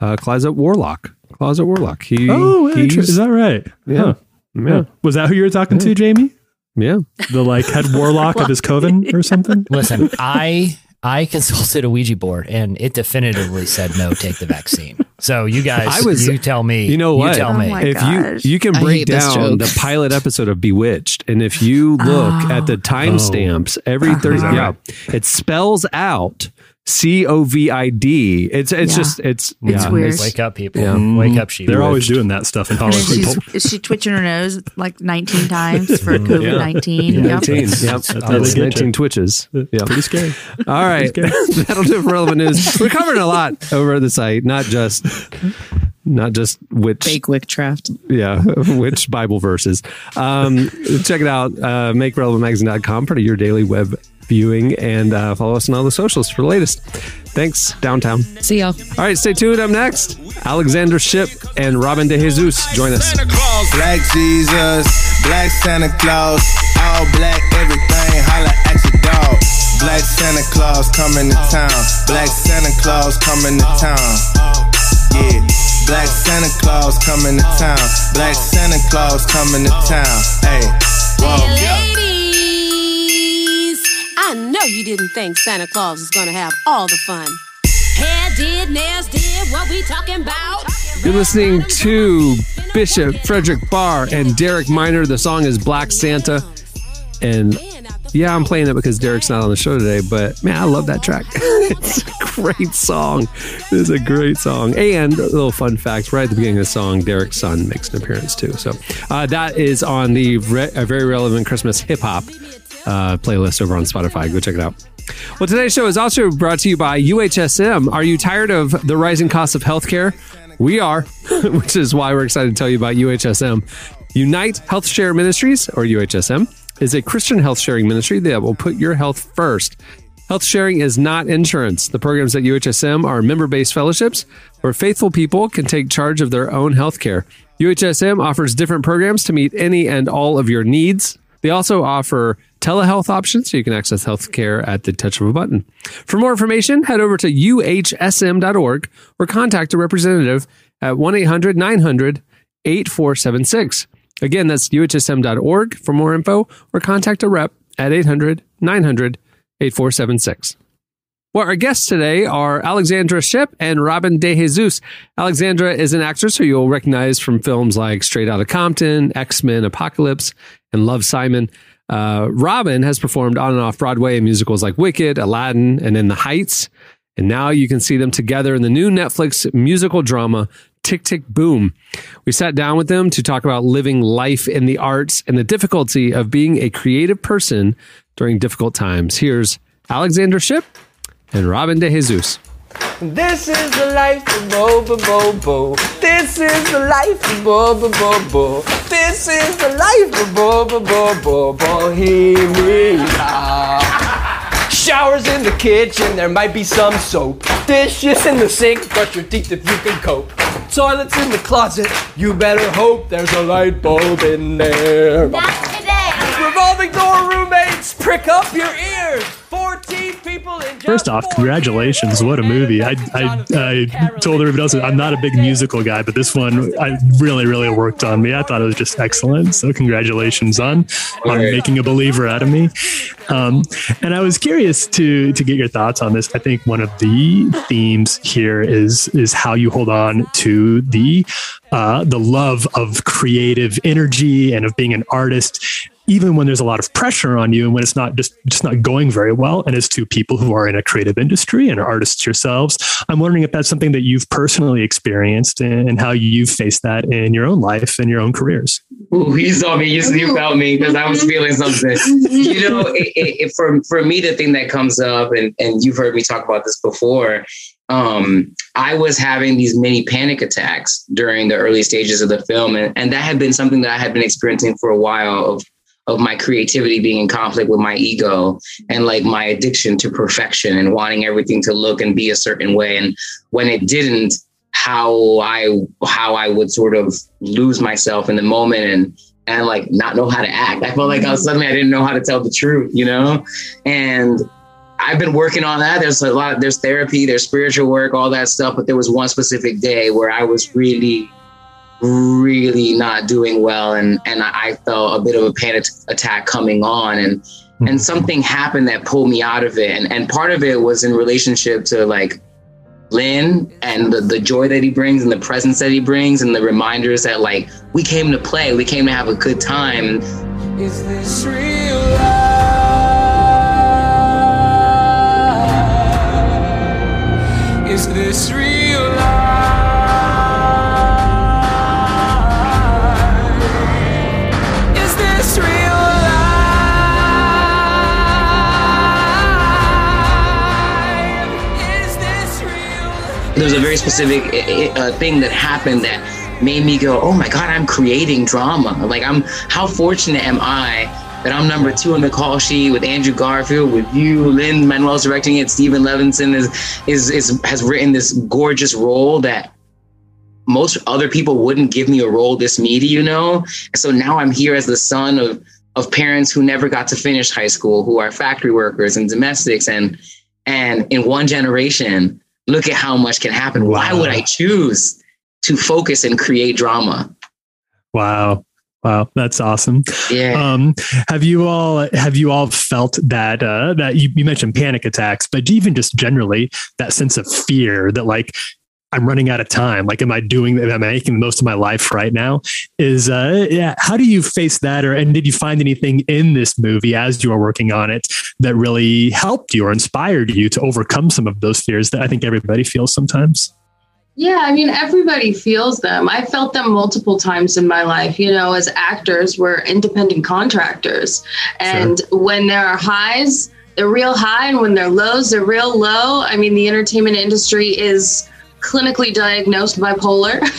uh, closet warlock, closet warlock. He, Oh, yeah, he's- is that right? Yeah. Huh. yeah, Was that who you were talking to, Jamie? yeah. The like head warlock of his coven or something? Listen, I I consulted a Ouija board and it definitively said no, take the vaccine. So you guys, I was- you tell me. You know what? Oh you tell Oh me. if gosh. you you can break down the pilot episode of Bewitched, and if you look at the timestamps every Thursday, yeah, it spells out C O V I D. It's it's Yeah. just it's It's yeah, weird. Wake up, people. Yeah. Wake up, sheep. They're always doing that stuff in And Hollywood. she's, is she twitching her nose like 19 times for COVID 19? Yeah, Yep. 19. Yep. That's That's 19 you. twitches. Yeah. Pretty scary. All right. That'll do for relevant news. We're covering a lot over the site, not just not just which Fake witchcraft. yeah, which Bible verses. Um, check it out, uh, makerelevantmagazine.com, part of your daily web viewing and uh, follow us on all the socials for the latest. Thanks, downtown. See y'all. All right, stay tuned. Up next, Alexander Shipp and Robin De Jesus join us. Black Jesus, Black Santa Claus, all black everything, holla at your dog. Black Santa Claus coming to town, Black Santa Claus coming to town. Yeah, Black Santa Claus coming to town, Black Santa Claus coming to town. Hey, whoa. Ladies, I know you didn't think Santa Claus was gonna have all the fun. Hair did, nails did, what we talking about? You're listening to Bishop Frederick Barr and Derek Minor. The song is Black Santa. And yeah, I'm playing it because Derek's not on the show today, but man, I love that track. it's a great song. It is a great song. And a little fun fact right at the beginning of the song, Derek's son makes an appearance too. So uh, that is on the re- very relevant Christmas hip hop uh, playlist over on Spotify. Go check it out. Well, today's show is also brought to you by UHSM. Are you tired of the rising costs of healthcare? We are, which is why we're excited to tell you about UHSM. Unite Health Share Ministries, or UHSM, is a Christian health sharing ministry that will put your health first. Health sharing is not insurance. The programs at UHSM are member based fellowships where faithful people can take charge of their own health care. UHSM offers different programs to meet any and all of your needs. They also offer telehealth options so you can access healthcare at the touch of a button. For more information, head over to uhsm.org or contact a representative at 1 800 900 8476. Again, that's uhsm.org for more info or contact a rep at 800 900 8476. Well, our guests today are Alexandra Shipp and Robin De Jesus. Alexandra is an actress who you'll recognize from films like Straight Outta Compton, X Men Apocalypse, and Love Simon. Uh, Robin has performed on and off Broadway in musicals like Wicked, Aladdin, and In the Heights. And now you can see them together in the new Netflix musical drama, Tick Tick Boom. We sat down with them to talk about living life in the arts and the difficulty of being a creative person during difficult times. Here's Alexander Shipp and Robin De Jesus. This is the life of Bo Bo Bo Bo. This is the life of Bo Bo Bo Bo. This is the life of Bo Bo Bo Bo Bohemia. Showers in the kitchen, there might be some soap. Dishes in the sink, brush your teeth if you can cope. Toilets in the closet, you better hope there's a light bulb in there. That's today. Revolving door roommates, prick up your ears. First off, congratulations! What a movie! I, I, I told everybody else I'm not a big musical guy, but this one I really really worked on me. I thought it was just excellent. So congratulations on on making a believer out of me. Um, and I was curious to to get your thoughts on this. I think one of the themes here is is how you hold on to the uh, the love of creative energy and of being an artist even when there's a lot of pressure on you and when it's not just just not going very well and as to people who are in a creative industry and are artists yourselves i'm wondering if that's something that you've personally experienced and, how you've faced that in your own life and your own careers Ooh, you saw me. You, you felt me because I was feeling something. You know, it, it- for for me, the thing that comes up, and and you've heard me talk about this before. Um, I was having these mini panic attacks during the early stages of the film, and, and that had been something that I had been experiencing for a while of of my creativity being in conflict with my ego and like my addiction to perfection and wanting everything to look and be a certain way. And when it didn't, how I how I would sort of lose myself in the moment and and like not know how to act. I felt like I was suddenly I didn't know how to tell the truth, you know? And I've been working on that. There's a lot, there's therapy, there's spiritual work, all that stuff. But there was one specific day where I was really, really not doing well. And and I I felt a bit of a panic attack coming on. And hmm. and something happened that pulled me out of it. And and part of it was in relationship to like Lin and the, the joy that he brings and the presence that he brings and the reminders that like we came to play, we came to have a good time. Is this real life? Is this real There's a very specific uh, uh, thing that happened that made me go, "Oh my god, I'm creating drama." Like I'm how fortunate am I that I'm number two on the call sheet with Andrew Garfield, with you, Lin-Manuel's directing it, Steven Levenson is is is has written this gorgeous role that most other people wouldn't give me a role this meaty, you know. So now I'm here as the son of of parents who never got to finish high school, who are factory workers and domestics, and and in one generation, look at how much can happen. Why would I choose to focus and create drama? Wow. Wow, that's awesome. Yeah. Um, have you all have you all felt that uh, that you, you mentioned panic attacks, but even just generally that sense of fear that like I'm running out of time. Like, am I doing? Am I making the most of my life right now? Is uh, yeah. How do you face that, or and did you find anything in this movie as you were working on it that really helped you or inspired you to overcome some of those fears that I think everybody feels sometimes? Yeah, I mean, everybody feels them. I felt them multiple times in my life. You know, as actors, we're independent contractors. And sure. when there are highs, they're real high. And when they're lows, they're real low. I mean, the entertainment industry is clinically diagnosed bipolar.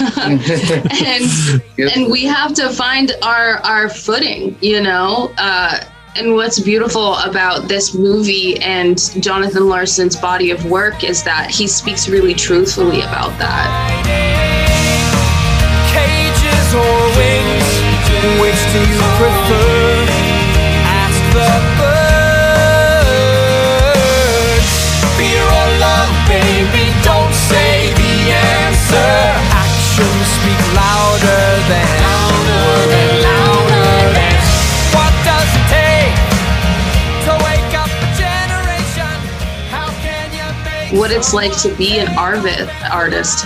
And and we have to find our our footing you know? Uh, and what's beautiful about this movie and Jonathan Larson's body of work is that he speaks really truthfully about that. What it's like to be an arvi- artist.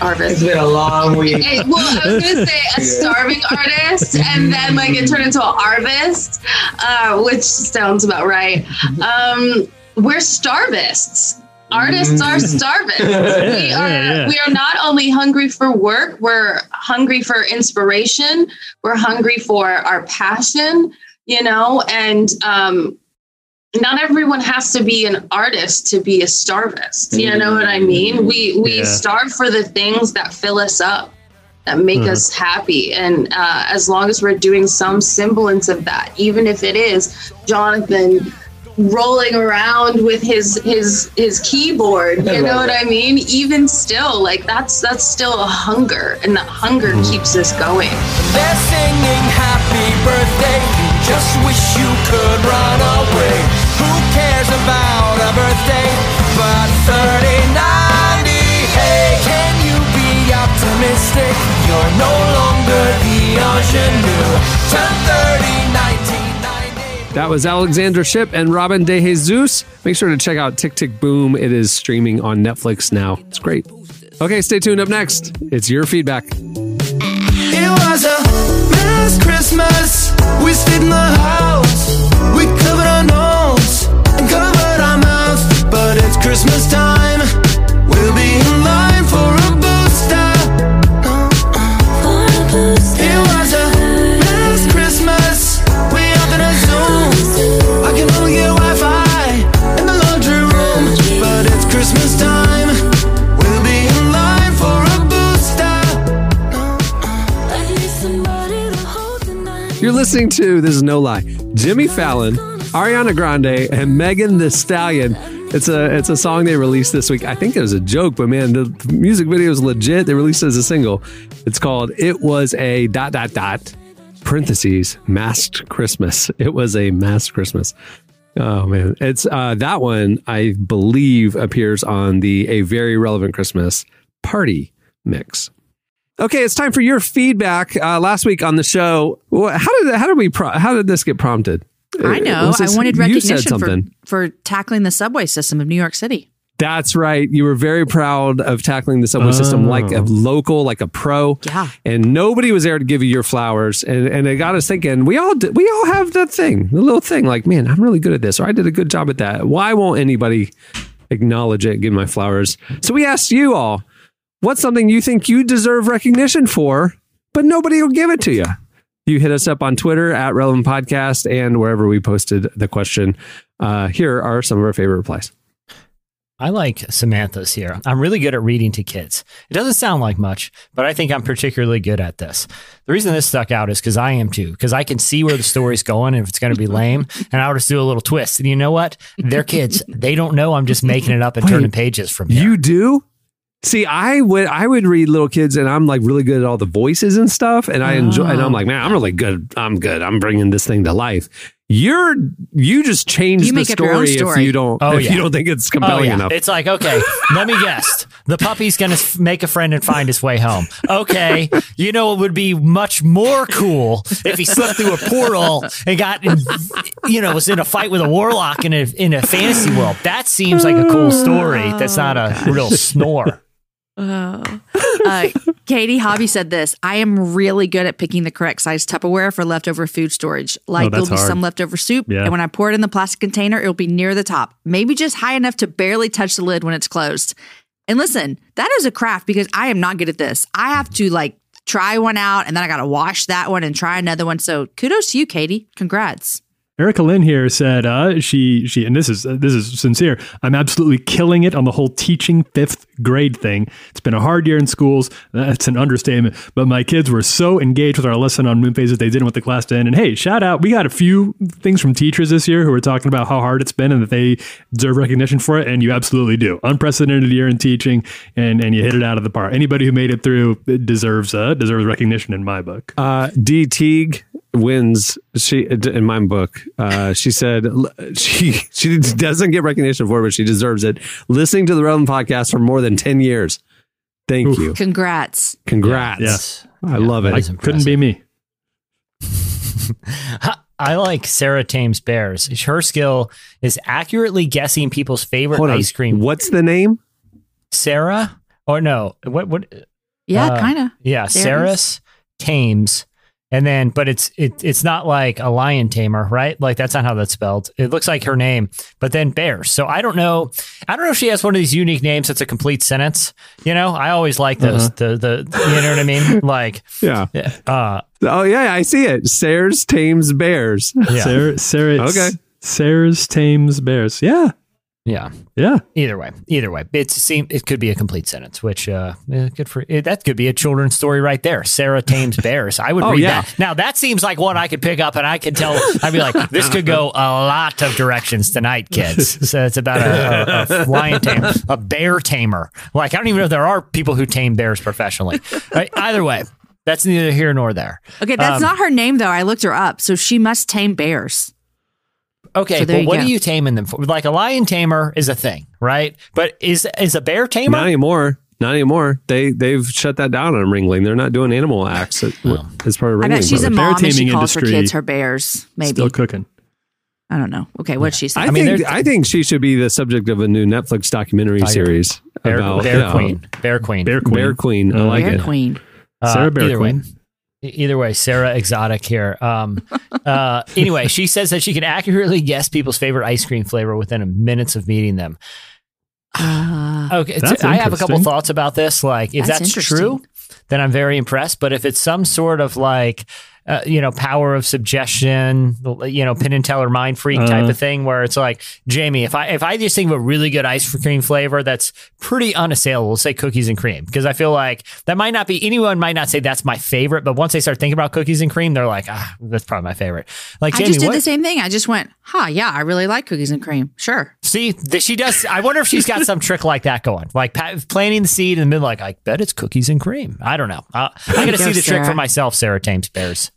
Arvist. It's been a long week. Well, I was gonna say a starving artist, and then like it turned into an arvist, uh, which sounds about right. Um, we're starvists. Artists are starvists. We are yeah. we are not only hungry for work, we're hungry for inspiration. We're hungry for our passion, you know, and um, not everyone has to be an artist to be a starvist. You know what I mean? We we Yeah. starve for the things that fill us up, that make Mhm. us happy, and uh, as long as we're doing some semblance of that, even if it is Jonathan rolling around with his his his keyboard you know what i mean even still like that's that's still a hunger and that hunger keeps us going They're singing happy birthday. Just wish you could run away. Who cares about a birthday? But 3090, hey, can you be optimistic? You're no longer the ingenue. Turn 30, 1990. That was Alexandra Shipp and Robin De Jesus. Make sure to check out Tick Tick Boom. It is streaming on Netflix now. It's great. Okay, stay tuned. Up next, it's your feedback. It was a last Christmas. We stayed in the house. We covered our nose and covered our mouth. But it's Christmas time. Listening to this is no lie. Jimmy Fallon, Ariana Grande, and Megan Thee Stallion. It's a it's a song they released this week. I think it was a joke, but man, the music video is legit. They released it as a single. It's called "It Was a dot dot dot." Parentheses masked Christmas. It was a masked Christmas. Oh man, it's uh, that one. I believe appears on the "A Very Relevant Christmas" party mix. Okay, it's time for your feedback. Uh, last week on the show, how did how did we pro- how did this get prompted? I know. Was I wanted you said recognition for, something. for tackling the subway system of New York City. That's right. You were very proud of tackling the subway system like a Oh. local, like a pro. Yeah. And nobody was there to give you your flowers. And and it got us thinking. We all did, we all have that thing, the little thing. Like, man, I'm really good at this, or I did a good job at that. Why won't anybody acknowledge it, give my flowers? So we asked you all, what's something you think you deserve recognition for, but nobody will give it to you? You hit us up on Twitter at Relevant Podcast and wherever we posted the question. Uh, here are some of our favorite replies. I like Samantha's here. I'm really good at reading to kids. It doesn't sound like much, but I think I'm particularly good at this. The reason this stuck out is because I am too, because I can see where the story's going and if it's going to be lame, and I'll just do a little twist. And you know what? They're kids. They don't know I'm just making it up and turning pages from here. You do? See, I would I would read little kids, and I'm like really good at all the voices and stuff, and I enjoy. And I'm oh. like, man, I'm really good. I'm good. I'm bringing this thing to life. You're you just change You the make up your own story, if story. you don't Oh, if yeah. you don't think it's Oh, compelling yeah. enough. It's like, okay, let me guess. The puppy's going to f- make a friend and find his way home. Okay. You know, it would be much more cool if he slipped through a portal and got, in, you know, was in a fight with a warlock in a, in a fantasy world. That seems like a cool story. That's not a oh, real snore. Oh. Uh, Katie Hobby said this I am really good at picking the correct size Tupperware for leftover food storage. Like Oh, there'll be hard. some leftover soup, Yeah. and when I pour it in the plastic container, it'll be near the top, maybe just high enough to barely touch the lid when it's closed. And listen, that is a craft because I am not good at this. I have to like try one out and then I got to wash that one and try another one. So kudos to you, Katie. Congrats. Erica Lynn here said uh, she she and this is uh, this is sincere. I'm absolutely killing it on the whole teaching fifth grade thing. It's been a hard year in schools. That's an understatement. But my kids were so engaged with our lesson on moon phases that they didn't want the class to end. And hey, shout out! We got a few things from teachers this year who were talking about how hard it's been and that they deserve recognition for it. And you absolutely do. Unprecedented year in teaching, and and you hit it out of the park. Anybody who made it through deserves uh, deserves recognition in my book. Uh, D Teague wins. She in my book. Uh, she said she she doesn't get recognition for it, but she deserves it. Listening to the Relevant podcast for more than ten years. Thank you. Congrats. Congrats. Yes. I love it. I couldn't be me. I like Sarah Tames Bears. Her skill is accurately guessing people's favorite Hold on. ice cream. What's the name? Sarah? Or no, what what Yeah, Uh, kind of. Yeah, Saris Tames. And then, but it's it, it's not like a lion tamer, right? Like that's not how that's spelled. It looks like her name, but then bears. So I don't know. I don't know if she has one of these unique names that's a complete sentence. You know, I always like those. The the you know what I mean? Like Yeah. uh, Oh yeah, I see it. Sayers tames bears. Yeah. Sarah, Sarah, Okay. Sarah's tames bears. Yeah, yeah. yeah. Either way, either way, it's seem it could be a complete sentence, which uh, eh, good for eh, that could be a children's story right there. Sarah tames bears. I would Oh, read yeah. that. Now that seems like one I could pick up, and I could tell. I'd be like, this could go a lot of directions tonight, kids. So it's about a, a, a lion tamer, a bear tamer. Like I don't even know if there are people who tame bears professionally. Right? Either way, that's neither here nor there. Okay, that's Um, not her name though. I looked her up, so she must tame bears. Okay, So but what go. are you taming them for? Like a lion tamer is a thing, right? But is is a bear tamer? Not anymore. Not anymore. They they've shut that down on Ringling. They're not doing animal acts at, as part of Ringling. I bet she's a Brothers. bear mom and she taming calls her kids her bears. Maybe Still cooking. I don't know. Okay, what'd she say? I, mean, think I think she should be the subject of a new Netflix documentary Fire. series Bear, about bear yeah, queen, bear queen, Bear queen. Bear Queen. I like Bear it. Queen. Uh, Sarah Bear either Queen. way, either way, Sarah Exotic here. Um, uh, anyway, she says that she can accurately guess people's favorite ice cream flavor within a minutes of meeting them. Uh, Okay, That's I have a couple thoughts about this. Like, if That's that's, true, then I'm very impressed. But if it's some sort of like, uh, you know, power of suggestion, you know, Penn and Teller mind freak type Uh-huh. of thing, where it's like, Jamie, if I if I just think of a really good ice cream flavor that's pretty unassailable, say cookies and cream, because I feel like that might not be anyone might not say that's my favorite, but once they start thinking about cookies and cream, they're like, ah, that's probably my favorite. Like I just did what, the same thing. I just went, huh, yeah, I really like cookies and cream. Sure. See, th- she does. I wonder if she's got some trick like that going, like pa- planting the seed and then like, I bet it's cookies and cream. I don't know. Uh, I got to see the trick for myself. Sarah Tames Bears.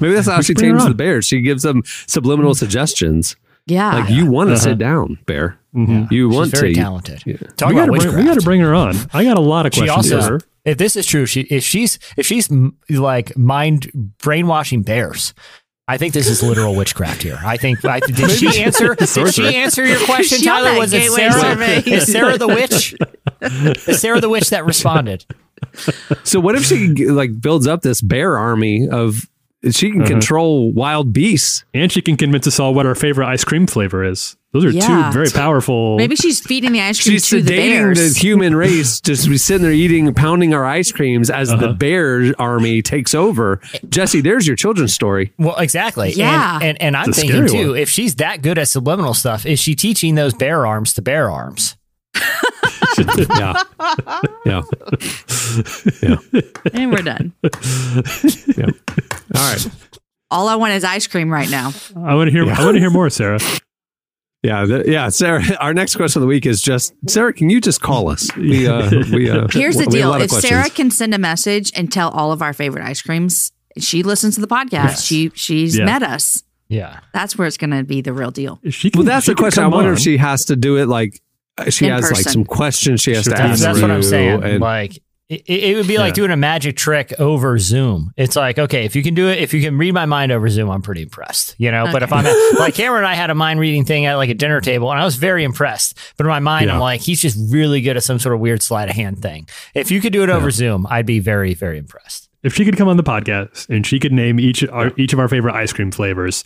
Maybe that's how she bring tames the bears. She gives them subliminal suggestions. Yeah. Like you want to Uh-huh. sit down, bear. Mhm. You She's want very to. talented. Yeah. Talk we about gotta bring, witchcraft. we got to bring her on. I got a lot of she questions also, for her. if this is true, she if she's if she's like mind brainwashing bears. I think this is literal witchcraft here. I think. I, did she answer? Did she answer your question, Tyler? Was it Sarah? survey. Is Sarah the witch? Is Sarah the witch that responded? So what if she like builds up this bear army of she can Uh-huh. control wild beasts. And she can convince us all what our favorite ice cream flavor is. Those are Yeah. two very powerful. Maybe she's feeding the ice cream She's to the sedating bears. the human race, just be sitting there eating, pounding our ice creams as Uh-huh. the bear army takes over. Jesse, there's your children's story. Well, exactly. Yeah. And and, and I'm thinking too, one. if she's that good at subliminal stuff, is she teaching those bear arms to bear arms? yeah. Yeah. Yeah. and we're done. Yeah. All right. All I want is ice cream right now. I want to hear. I want to hear more, Sarah. Yeah, the, yeah, Sarah. Our next question of the week is just Sarah. Can you just call us? We uh, we uh, Here's the we deal: if questions. Sarah can send a message and tell all of our favorite ice creams, she listens to the podcast. Yes. She she's Yeah. met us. Yeah. That's where it's going to be the real deal. She well, that's the question. I wonder if she has to do it like she In has like some questions she has to That's, ask. that's what I'm saying. and- like it, it would be like Yeah. doing a magic trick over Zoom. It's like, okay, if you can do it, if you can read my mind over Zoom, I'm pretty impressed. You know, but if I'm at, like Cameron and I had a mind reading thing at like a dinner table, and I was very impressed. But in my mind, I'm like, he's just really good at some sort of weird sleight of hand thing. If you could do it over Zoom, I'd be very, very impressed. if she could come on the podcast and she could name each our, each of our favorite ice cream flavors,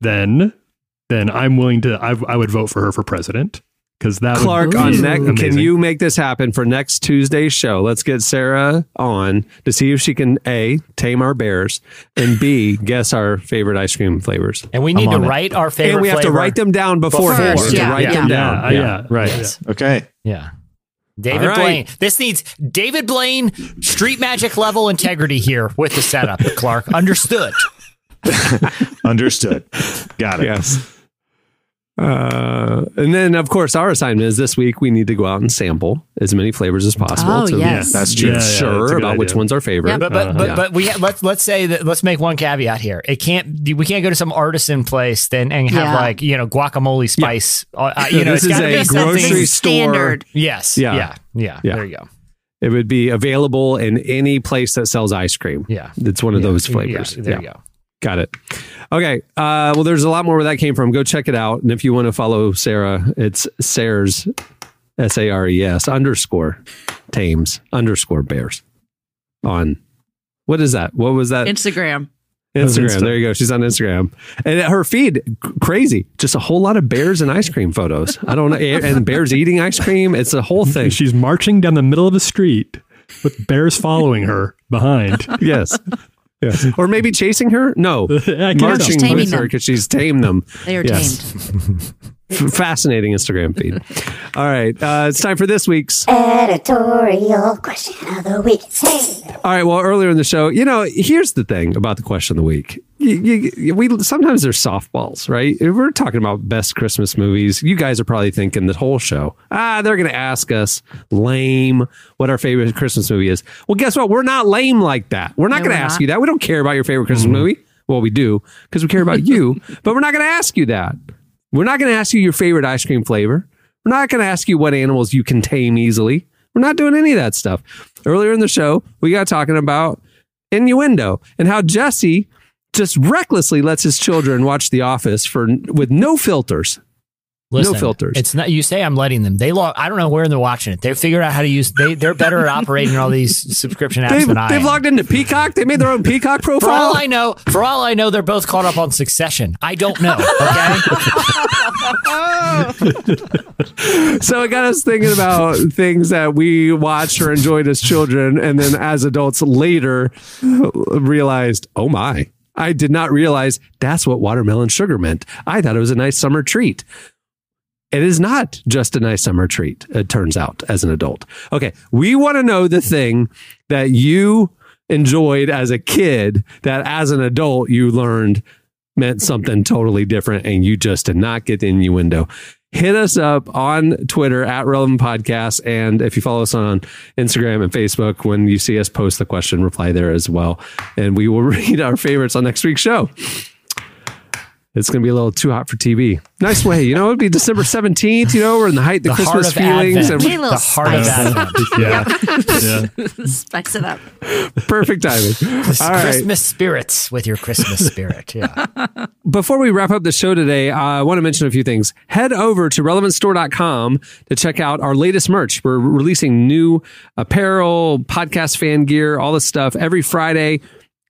then then I'm willing to. I, I would vote for her for president because that Clark would on next. Can you make this happen for next Tuesday's show? Let's get Sarah on to see if she can a tame our bears and b guess our favorite ice cream flavors. And we need to write our favorite. and we have to write them down beforehand. First, We have to yeah, write yeah. them down. Yeah, yeah, right. Yes. Okay. Yeah. David All right. Blaine. This needs David Blaine street magic level integrity here with the setup, Clark. Understood. Understood. Got it. Yes. Uh, and then, of course, our assignment is this week we need to go out and sample as many flavors as possible Oh, to yes. That's be true. Yeah, yeah, sure that's a good about which one's our favorite. But but but, Yeah. but we ha- let's let's say that let's make one caveat here. It can't we can't go to some artisan place then and have Yeah. like you know guacamole spice. Uh, uh, you know, This it's is a be grocery store. Standard. Yes. Yeah. Yeah. Yeah. Yeah. There you go. It would be available in any place that sells ice cream. Yeah. It's one of Yeah. those Yeah, flavors. there you go. Got it. Okay. Uh, well, there's a lot more where that came from. Go check it out. And if you want to follow Sarah, it's Sarah's S A R E S underscore tames underscore bears on what is that? What was that? Instagram. Instagram. Insta. There you go. She's on Instagram. And her feed, crazy. Just a whole lot of bears and ice cream photos. I don't know. And bears eating ice cream. It's a whole thing. She's marching down the middle of the street with bears following her behind. yes. Yes. Or maybe chasing her? No. I can't Marching with her because she's tamed them. They are Yes. tamed. F- Fascinating Instagram feed. All right. Uh, it's time for this week's. Editorial question of the week. Hey. All right. Well, earlier in the show, you know, here's the thing about the question of the week. You, you, we sometimes they're softballs, right? If we're talking about best Christmas movies. You guys are probably thinking the whole show. Ah, they're going to ask us lame what our favorite Christmas movie is. Well, guess what? We're not lame like that. We're not No, going to ask not. you that. We don't care about your favorite Christmas movie. Well, we do because we care about you, but we're not going to ask you that. We're not going to ask you your favorite ice cream flavor. We're not going to ask you what animals you can tame easily. We're not doing any of that stuff. Earlier in the show, we got talking about innuendo and how Jesse just recklessly lets his children watch The Office for with no filters. Listen, no filters. It's not. You say I'm letting them. They log. I don't know where they're watching it. They figured out how to use. They they're better at operating all these subscription apps They've, than I they've am. logged into Peacock. They made their own Peacock profile. for all. I know, for all I know, they're both caught up on Succession. I don't know. Okay. so it got us thinking about things that we watched or enjoyed as children, and then as adults later realized, oh my, I did not realize that's what watermelon sugar meant. I thought it was a nice summer treat. It is not just a nice summer treat, it turns out, as an adult. Okay, we want to know the thing that you enjoyed as a kid that as an adult you learned meant something totally different and you just did not get the innuendo. Hit us up on Twitter at Relevant Podcast. And if you follow us on Instagram and Facebook, when you see us post the question, reply there as well. And we will read our favorites on next week's show. It's going to be a little too hot for TV. Nice way. You know, it'd be December 17th. You know, we're in the height of the, The heart Christmas of feelings. Advent. And Need a little the heart of spice. Advent. Yeah. yeah. Spice it up. perfect timing. All right. Christmas spirits with your Christmas spirit. Yeah. Before we wrap up the show today, uh, I want to mention a few things. Head over to relevantstore.com to check out our latest merch. We're releasing new apparel, podcast fan gear, all this stuff every Friday.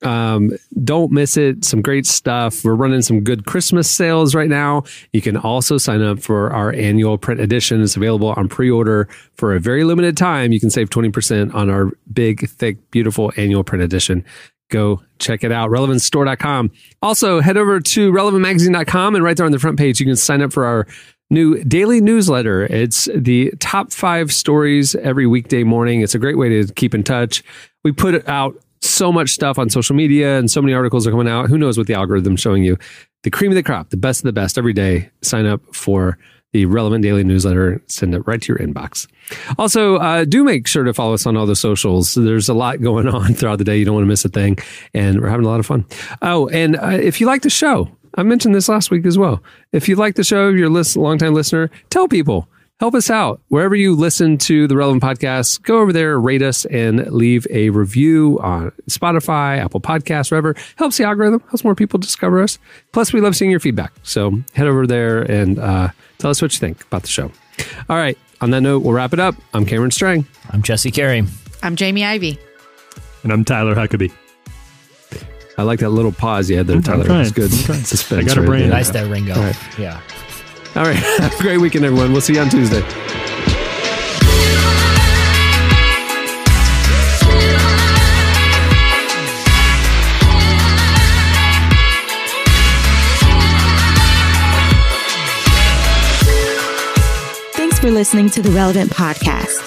Um, don't miss it. Some great stuff. We're running some good Christmas sales right now. You can also sign up for our annual print edition. It's available on pre order for a very limited time. You can save 20% on our big, thick, beautiful annual print edition. Go check it out. RelevantStore.com. Also, head over to relevantmagazine.com and right there on the front page, you can sign up for our new daily newsletter. It's the top five stories every weekday morning. It's a great way to keep in touch. We put it out so much stuff on social media and so many articles are coming out. Who knows what the algorithm's showing you? The cream of the crop, the best of the best every day. Sign up for the relevant daily newsletter. Send it right to your inbox. Also, uh, do make sure to follow us on all the socials. There's a lot going on throughout the day. You don't want to miss a thing, and we're having a lot of fun. Oh, and uh, if you like the show, I mentioned this last week as well. If you like the show, you're a list, longtime listener, tell people. Help us out. Wherever you listen to the relevant podcasts, go over there, rate us, and leave a review on Spotify, Apple Podcasts, wherever. Helps the algorithm, helps more people discover us. Plus, we love seeing your feedback. So head over there and uh, tell us what you think about the show. All right. On that note, we'll wrap it up. I'm Cameron Strang. I'm Jesse Carey. I'm Jamie Ivey. And I'm Tyler Huckabee. I like that little pause you had there, Tyler. trying. It's good. I'm. Suspense. I got a right brain. there. Nice there, Ringo. All right. Yeah. All right. Have a great weekend, everyone. We'll see you on Tuesday. Thanks for listening to the Relevant Podcast.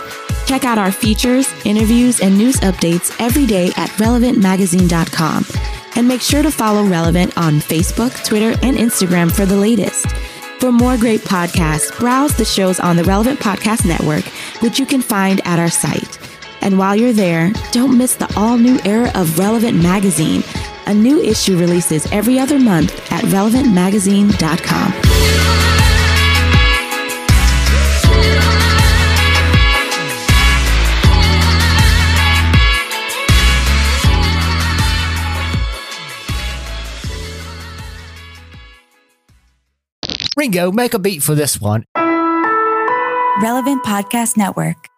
Check out our features, interviews, and news updates every day at relevantmagazine.com. And make sure to follow Relevant on Facebook, Twitter, and Instagram for the latest. For more great podcasts, browse the shows on the Relevant Podcast Network, which you can find at our site. And while you're there, don't miss the all new era of Relevant Magazine. A new issue releases every other month at relevantmagazine.com. Ringo, make a beat for this one. Relevant Podcast Network.